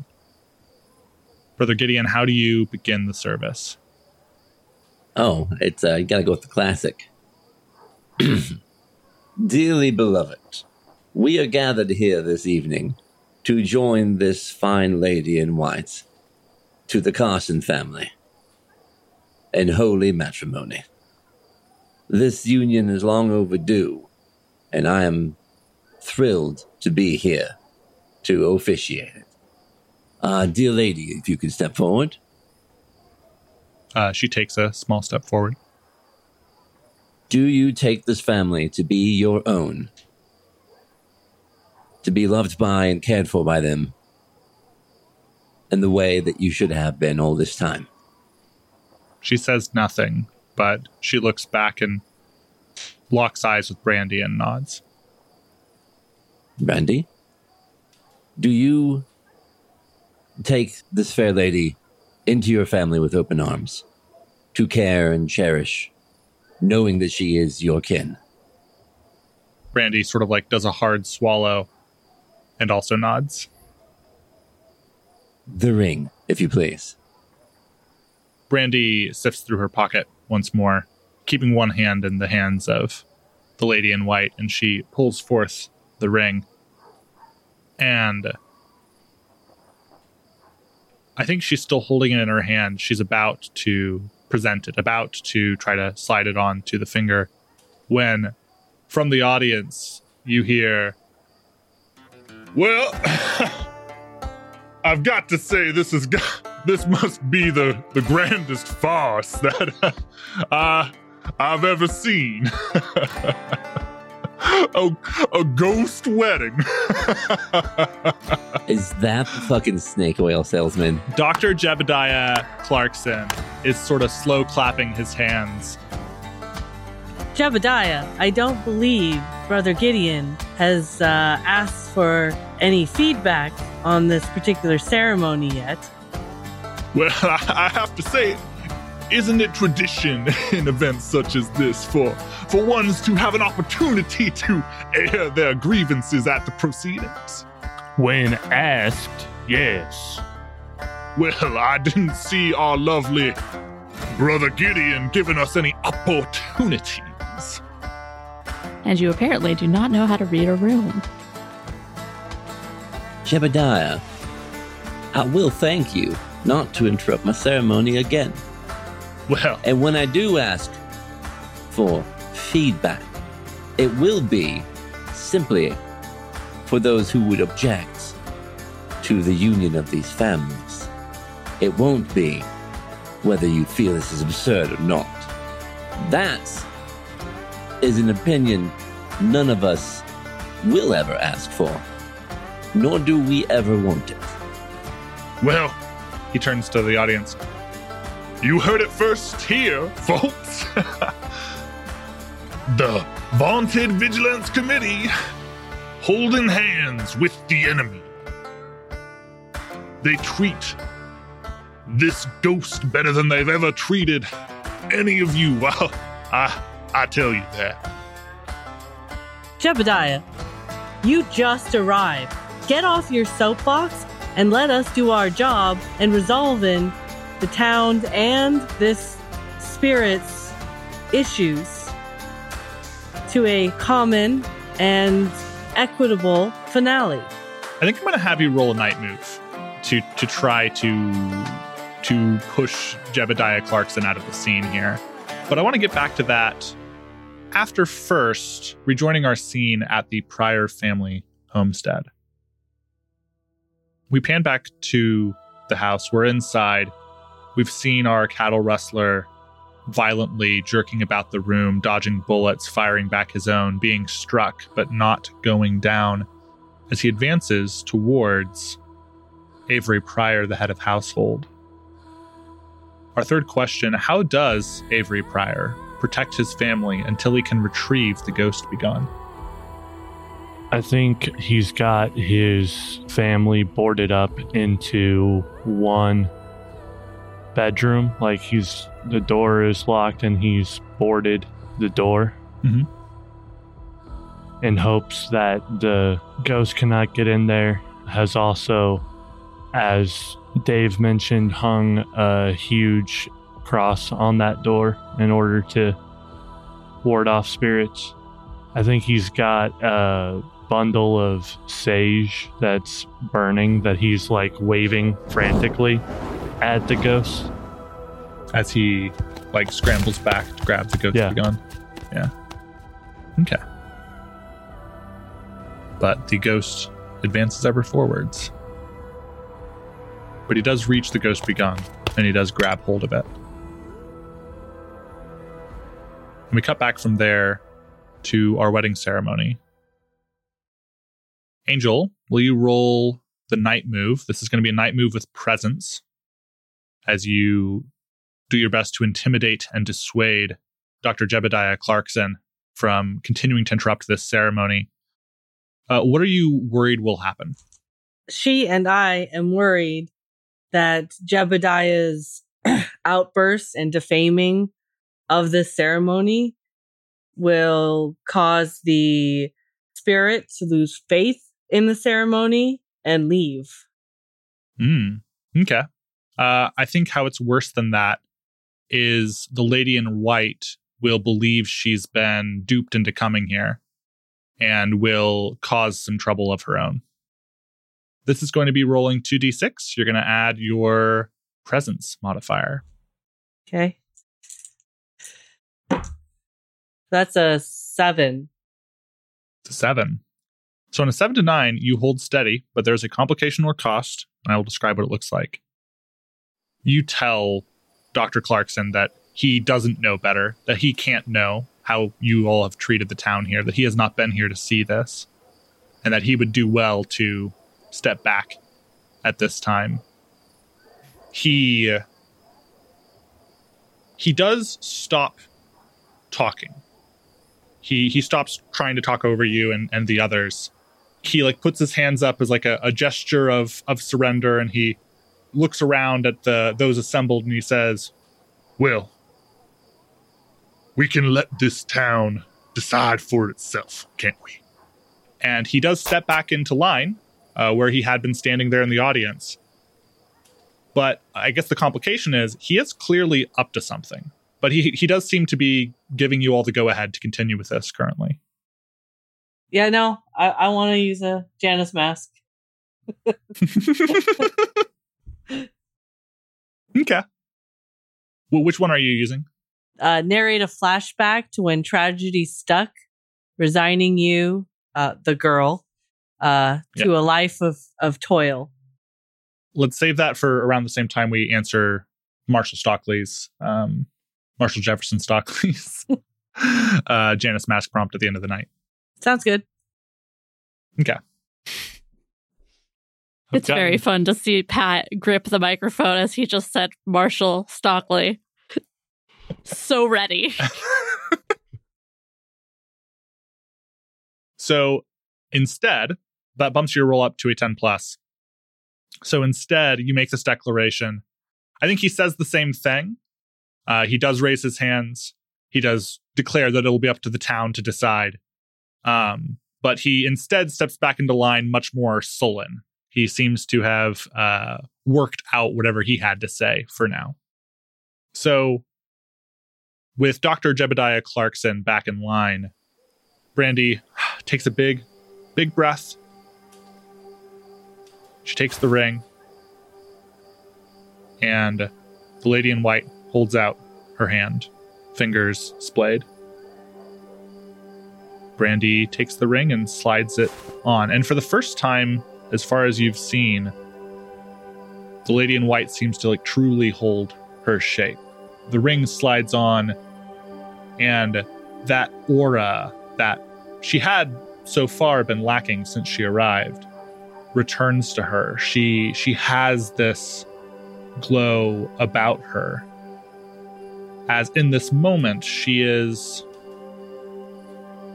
Brother Gideon, how do you begin the service? Oh, it's uh, you gotta go with the classic. Dearly beloved, we are gathered here this evening to join this fine lady in white to the Carson family in holy matrimony. This union is long overdue, and I am thrilled to be here to officiate it. Uh, dear lady, if you could step forward. Uh, she takes a small step forward. Do you take this family to be your own? To be loved by and cared for by them in the way that you should have been all this time? She says nothing, but she looks back and locks eyes with Brandy and nods. Brandy? Do you take this fair lady into your family with open arms to care and cherish, knowing that she is your kin? Brandy sort of like does a hard swallow and also nods. The ring, if you please. Brandy sifts through her pocket once more, keeping one hand in the hands of the lady in white, and she pulls forth the ring. And I think she's still holding it in her hand. She's about to present it, about to try to slide it on to the finger, when from the audience you hear, Well, I've got to say this is this must be the the grandest farce that uh, I've ever seen. a, a ghost wedding. Is that the fucking snake oil salesman? Dr. Jebediah Clarkson is sort of slow clapping his hands. Jebediah, I don't believe Brother Gideon has uh, asked for any feedback on this particular ceremony yet. Well, I have to say, isn't it tradition in events such as this for for ones to have an opportunity to air their grievances at the proceedings? When asked, yes. Well, I didn't see our lovely brother Gideon giving us any opportunities. And you apparently do not know how to read a room. Jebediah, I will thank you not to interrupt my ceremony again. Well, And when I do ask for feedback, it will be simply for those who would object to the union of these families. It won't be whether you feel this is absurd or not. That is an opinion none of us will ever ask for, nor do we ever want it. well, he turns to the audience. You heard it first here, folks. the vaunted Vigilance Committee holding hands with the enemy. They treat this ghost better than they've ever treated any of you. Well, I I tell you that. Jebediah, you just arrived. Get off your soapbox and let us do our job and resolve in the town's and this spirit's issues to a common and equitable finale. I think I'm going to have you roll a night move to to try to to push Jebediah Clarkson out of the scene here. But I want to get back to that after first rejoining our scene at the Pryor family homestead. We pan back to the house. We're inside. We've seen our cattle rustler violently jerking about the room, dodging bullets, firing back his own, being struck but not going down. as he advances towards Avery Pryor, the head of household. Our third question How does Avery Pryor protect his family until he can retrieve the ghost begone? I think he's got his family boarded up into one bedroom. Like he's the door is locked and he's boarded the door. Mhm. In hopes that the ghost cannot get in there. Has also, as Dave mentioned, hung a huge cross on that door in order to ward off spirits. I think he's got a bundle of sage that's burning that he's like waving frantically at the ghost. As he like scrambles back to grab the ghost Yeah. begone. Yeah. Okay. But the ghost advances ever forwards. But he does reach the ghost begone, and he does grab hold of it. And we cut back from there to our wedding ceremony. Angel, will you roll the night move? This is going to be a night move with presence as you do your best to intimidate and dissuade Dr. Jebediah Clarkson from continuing to interrupt this ceremony. Uh, what are you worried will happen? She and I am worried that Jebediah's outbursts and defaming of this ceremony will cause the spirit to lose faith in the ceremony and leave. Hmm. Okay. Uh, I think how it's worse than that is the lady in white will believe she's been duped into coming here and will cause some trouble of her own. This is going to be rolling 2d6. You're going to add your presence modifier. Okay. That's a seven. to seven. So on a seven to nine, you hold steady, but there's a complication or cost, and I will describe what it looks like. You tell Dr. Clarkson that he doesn't know better, that he can't know how you all have treated the town here, that he has not been here to see this, and that he would do well to step back at this time. He he does stop talking he he stops trying to talk over you and, and the others. He like puts his hands up as like a, a gesture of of surrender and he looks around at the those assembled and he says, Well, we can let this town decide for itself, can't we? And he does step back into line, uh, where he had been standing there in the audience. But I guess the complication is he is clearly up to something but he he does seem to be giving you all the go ahead to continue with this currently. Yeah, no, I, I want to use a Janus mask. okay. Well, which one are you using? Uh, narrate a flashback to when tragedy stuck, resigning you, uh, the girl, uh, to a life of, of toil. Let's save that for around the same time we answer Marshall Stockley's, um, Marshall Jefferson Stockley's uh, Janus Mask prompt at the end of the night. Sounds good. Okay. It's I've very gotten- fun to see Pat grip the microphone as he just said Marshall Stockley. so ready. So instead, that bumps your roll up to a 10 plus. So instead, you make this declaration. I think he says the same thing. Uh, he does raise his hands. He does declare that it will be up to the town to decide. Um, but he instead steps back into line much more sullen. He seems to have uh, worked out whatever he had to say for now. So, with Dr. Jebediah Clarkson back in line, Brandy takes a big, big breath. She takes the ring. And the lady in white holds out her hand, fingers splayed. Brandy takes the ring and slides it on. And for the first time, as far as you've seen, the lady in white seems to like truly hold her shape. The ring slides on, and that aura that she had so far been lacking since she arrived returns to her. She she has this glow about her. As in this moment she is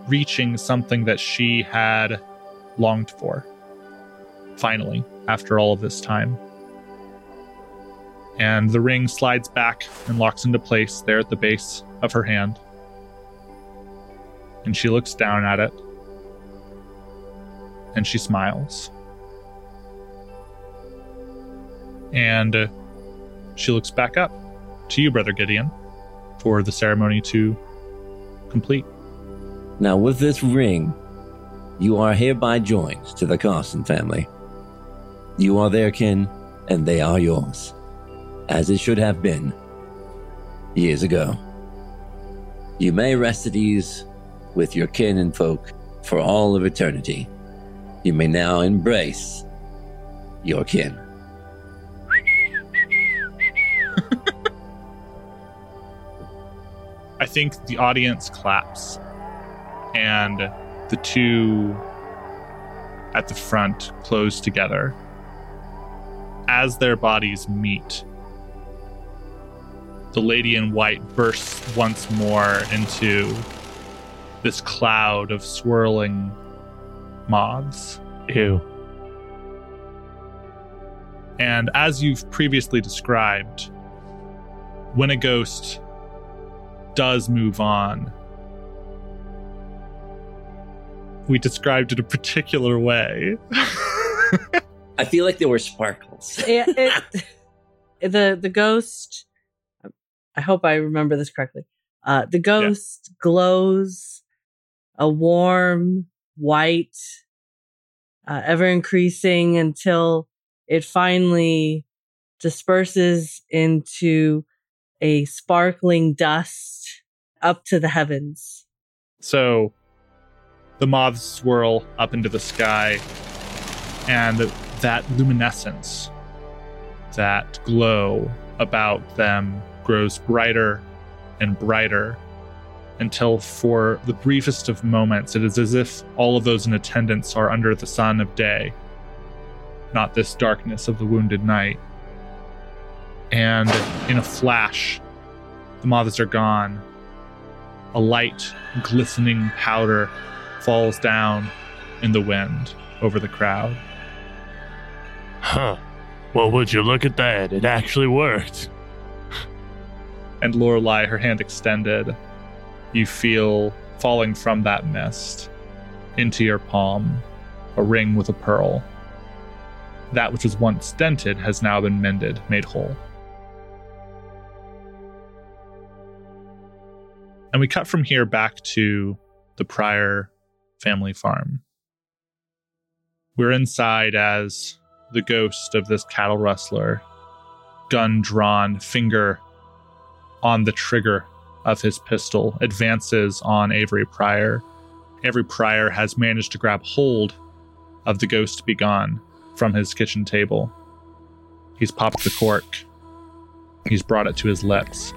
reaching something that she had longed for. Finally, after all of this time. And the ring slides back and locks into place there at the base of her hand. And she looks down at it. And she smiles. And uh, she looks back up to you, Brother Gideon, for the ceremony to complete. Now, with this ring, you are hereby joined to the Carson family. You are their kin, and they are yours, as it should have been years ago. You may rest at ease with your kin and folk for all of eternity. You may now embrace your kin. I think the audience claps, and the two at the front close together. As their bodies meet, the lady in white bursts once more into this cloud of swirling moths. Ew. And as you've previously described, when a ghost does move on, we described it a particular way. I feel like there were sparkles. it, it, the the ghost. I hope I remember this correctly. Uh, the ghost glows a warm white, uh, ever increasing until it finally disperses into a sparkling dust up to the heavens. So the moths swirl up into the sky, and that luminescence, that glow about them grows brighter and brighter until, for the briefest of moments, it is as if all of those in attendance are under the sun of day, not this darkness of the wounded night. And in a flash, the moths are gone. A light, glistening powder falls down in the wind over the crowd. Huh. Well, would you look at that? It actually worked. And Lorelei, her hand extended, you feel falling from that mist into your palm a ring with a pearl. That which was once dented has now been mended, made whole. And we cut from here back to the Pryor family farm. We're inside as the ghost of this cattle rustler, gun drawn, finger on the trigger of his pistol, advances on Avery Pryor. Avery Pryor has managed to grab hold of the ghost begone from his kitchen table. He's popped the cork. He's brought it to his lips.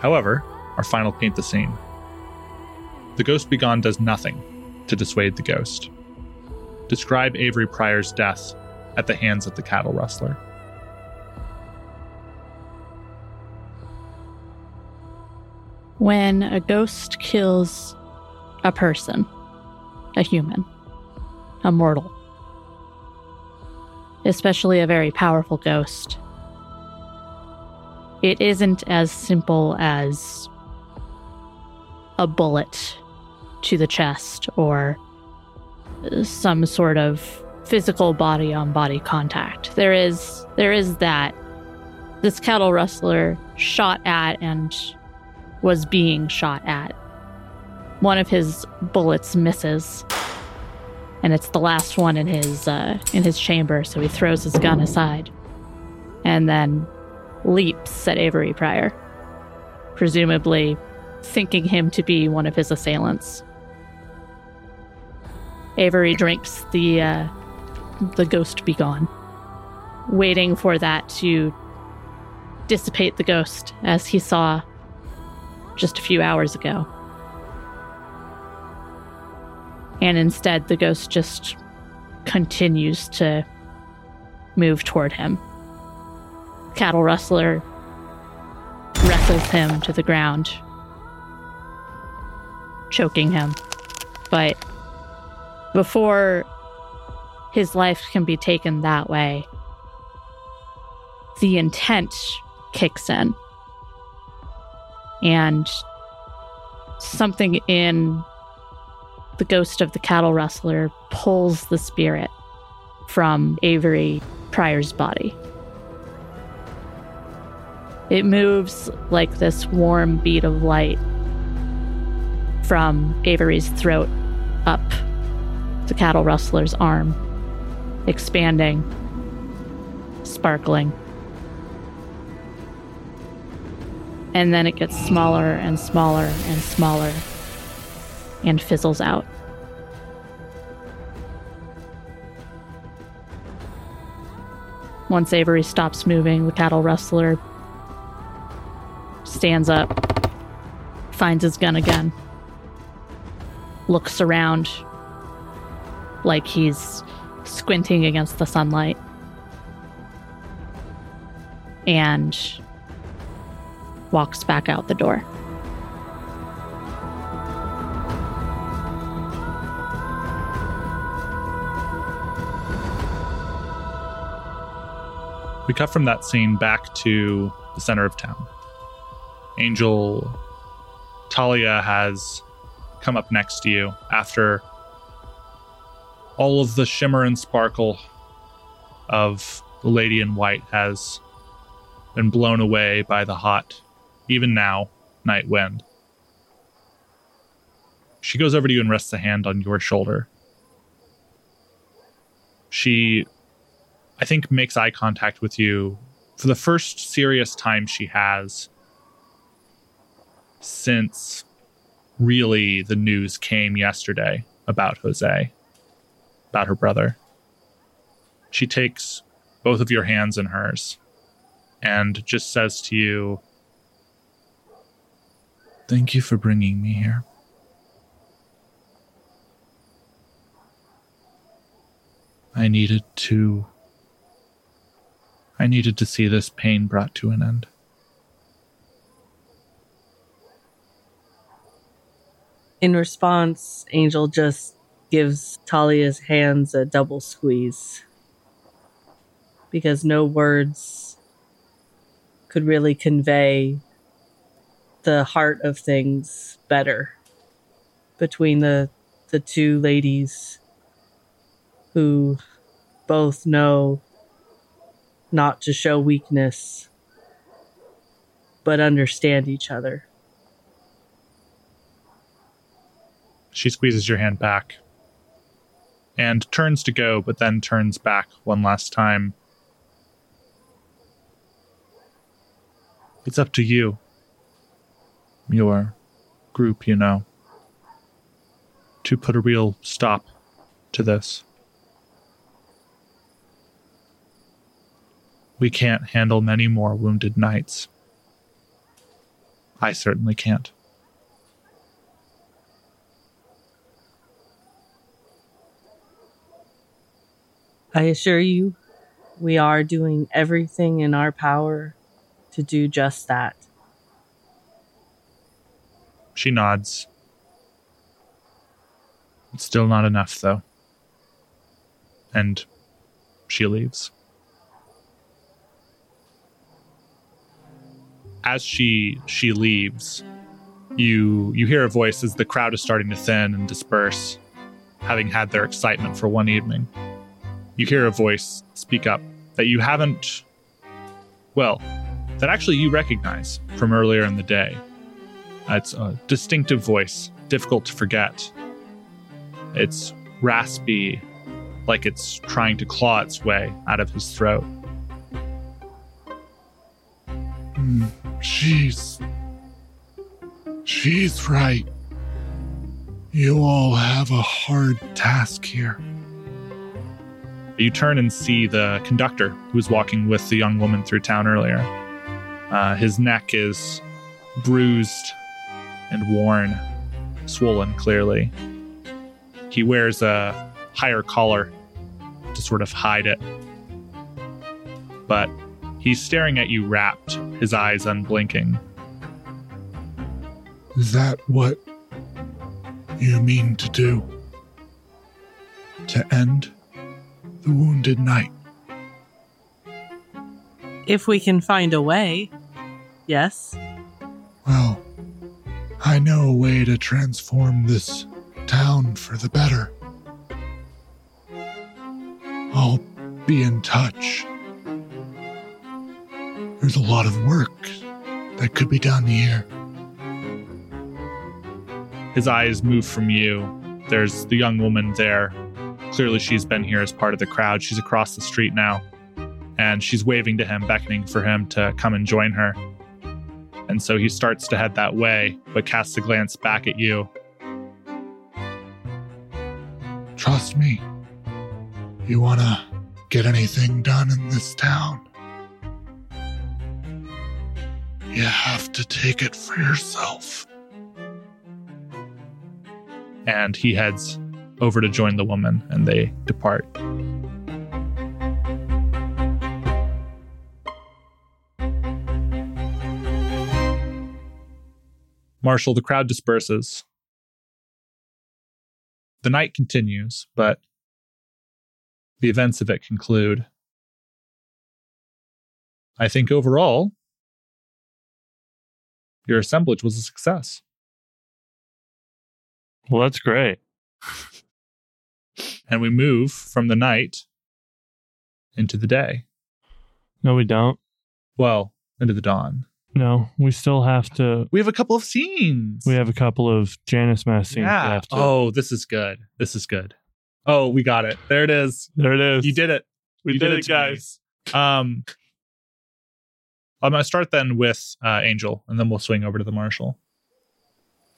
However, our final paint the scene. The ghost begone does nothing to dissuade the ghost. Describe Avery Pryor's death at the hands of the cattle rustler. When a ghost kills a person, a human, a mortal, especially a very powerful ghost, it isn't as simple as a bullet to the chest or some sort of physical body on body contact. There is there is that this cattle rustler shot at and was being shot at. One of his bullets misses, and it's the last one in his uh, in his chamber. So he throws his gun aside, and then leaps at Avery Pryor, presumably thinking him to be one of his assailants. Avery drinks the uh, the ghost be gone, waiting for that to dissipate the ghost as he saw just a few hours ago. And instead, the ghost just continues to move toward him. Cattle rustler wrestles him to the ground, choking him. But before his life can be taken that way, the intent kicks in. And something in the ghost of the cattle rustler pulls the spirit from Avery Pryor's body. It moves like this warm bead of light from Avery's throat up the cattle rustler's arm, expanding, sparkling. And then it gets smaller and smaller and smaller and fizzles out. Once Avery stops moving, the cattle rustler stands up, finds his gun again, looks around like he's squinting against the sunlight, and walks back out the door. We cut from that scene back to the center of town. Angel Talia has come up next to you after all of the shimmer and sparkle of the lady in white has been blown away by the hot, even now, night wind. She goes over to you and rests a hand on your shoulder. She I think makes eye contact with you for the first serious time she has since really the news came yesterday about Jose, about her brother. She takes both of your hands in hers and just says to you, Thank you for bringing me here. I needed to I needed to see this pain brought to an end. In response, Angel just gives Talia's hands a double squeeze because no words could really convey the heart of things better between the the two ladies who both know not to show weakness, but understand each other. She squeezes your hand back and turns to go, but then turns back one last time. It's up to you. Your group, you know, to put a real stop to this. We can't handle many more wounded nights. I certainly can't. I assure you, we are doing everything in our power to do just that. She nods. It's still not enough, though. And she leaves. as she she leaves, you you hear a voice as the crowd is starting to thin and disperse, having had their excitement for one evening. You hear a voice speak up that you haven't well, that actually you recognize from earlier in the day. It's a distinctive voice, difficult to forget. It's raspy, like it's trying to claw its way out of his throat. Hmm, She's. She's right. You all have a hard task here. You turn and see the conductor who was walking with the young woman through town earlier. Uh, his neck is bruised and worn, swollen clearly. He wears a higher collar to sort of hide it. But he's staring at you rapt, his eyes unblinking. Is that what you mean to do? To end the wounded knight? If we can find a way, yes. Well, I know a way to transform this town for the better. I'll be in touch. There's a lot of work that could be done here. His eyes move from you. There's the young woman there. Clearly, she's been here as part of the crowd. She's across the street now. And she's waving to him, beckoning for him to come and join her. And so he starts to head that way, but casts a glance back at you. Trust me. You wanna get anything done in this town? You have to take it for yourself. And he heads over to join the woman, and they depart. Marshall, the crowd disperses. The night continues, but the events of it conclude. I think overall, your assemblage was a success. Well, that's great. And we move from the night into the day. No, we don't. Well, into the dawn. No, we still have to. We have a couple of scenes. We have a couple of Janus Mask scenes. yeah. to- Oh, this is good. This is good. Oh, we got it. There it is. there it is. You did it. We did, did it, it to me. guys. Um, I'm going to start then with uh, Angel, and then we'll swing over to the Marshal.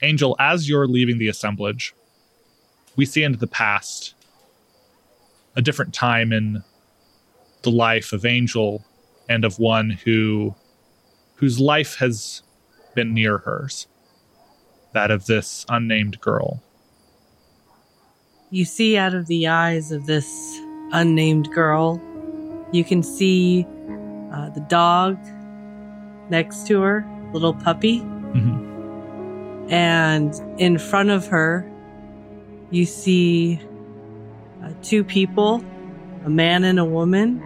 Angel, as you're leaving the assemblage, we see into the past a different time in the life of Angel and of one who whose life has been near hers, that of this unnamed girl. You see out of the eyes of this unnamed girl, you can see uh, the dog next to her, little puppy. Mhm. And in front of her, you see uh, two people, a man and a woman,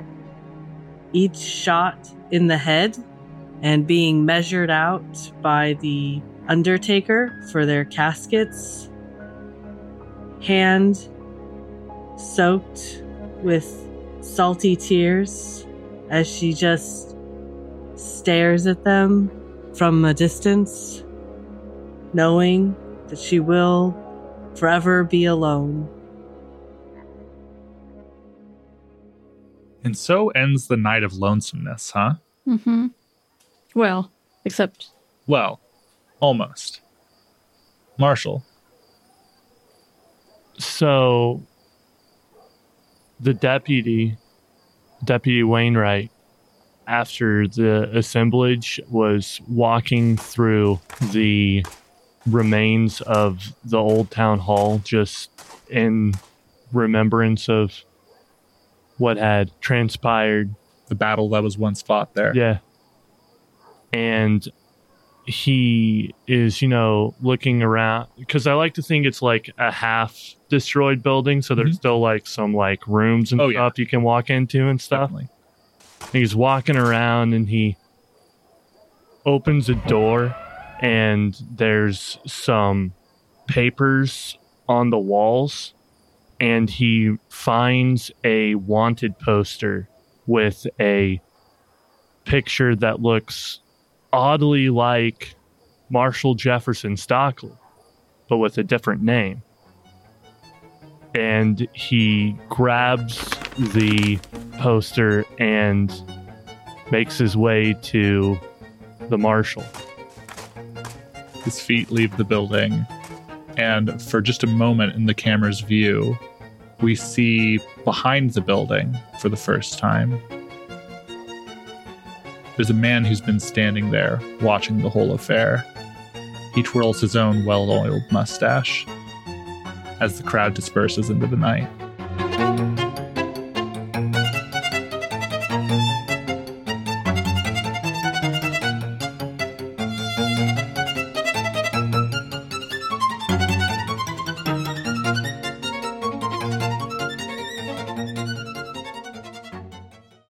each shot in the head and being measured out by the undertaker for their caskets. Hand soaked with salty tears as she just stares at them from a distance, knowing that she will forever be alone. And so ends the night of lonesomeness, huh? Mm-hmm. Well, except Well, almost. Marshall, So, the deputy, Deputy Wainwright, after the assemblage, was walking through the remains of the old town hall just in remembrance of what had transpired the battle that was once fought there. Yeah. And he is, you know, looking around because I like to think it's like a half destroyed building. So there's Mhm. still like some like rooms and Oh, yeah. stuff you can walk into and stuff. Definitely. He's walking around and he opens a door and there's some papers on the walls and he finds a wanted poster with a picture that looks oddly like Marshall Jefferson Stockley, but with a different name. And he grabs the poster and makes his way to the marshal. His feet leave the building, and for just a moment in the camera's view, we see behind the building for the first time. There's a man who's been standing there watching the whole affair. He twirls his own well oiled mustache. as the crowd disperses into the night.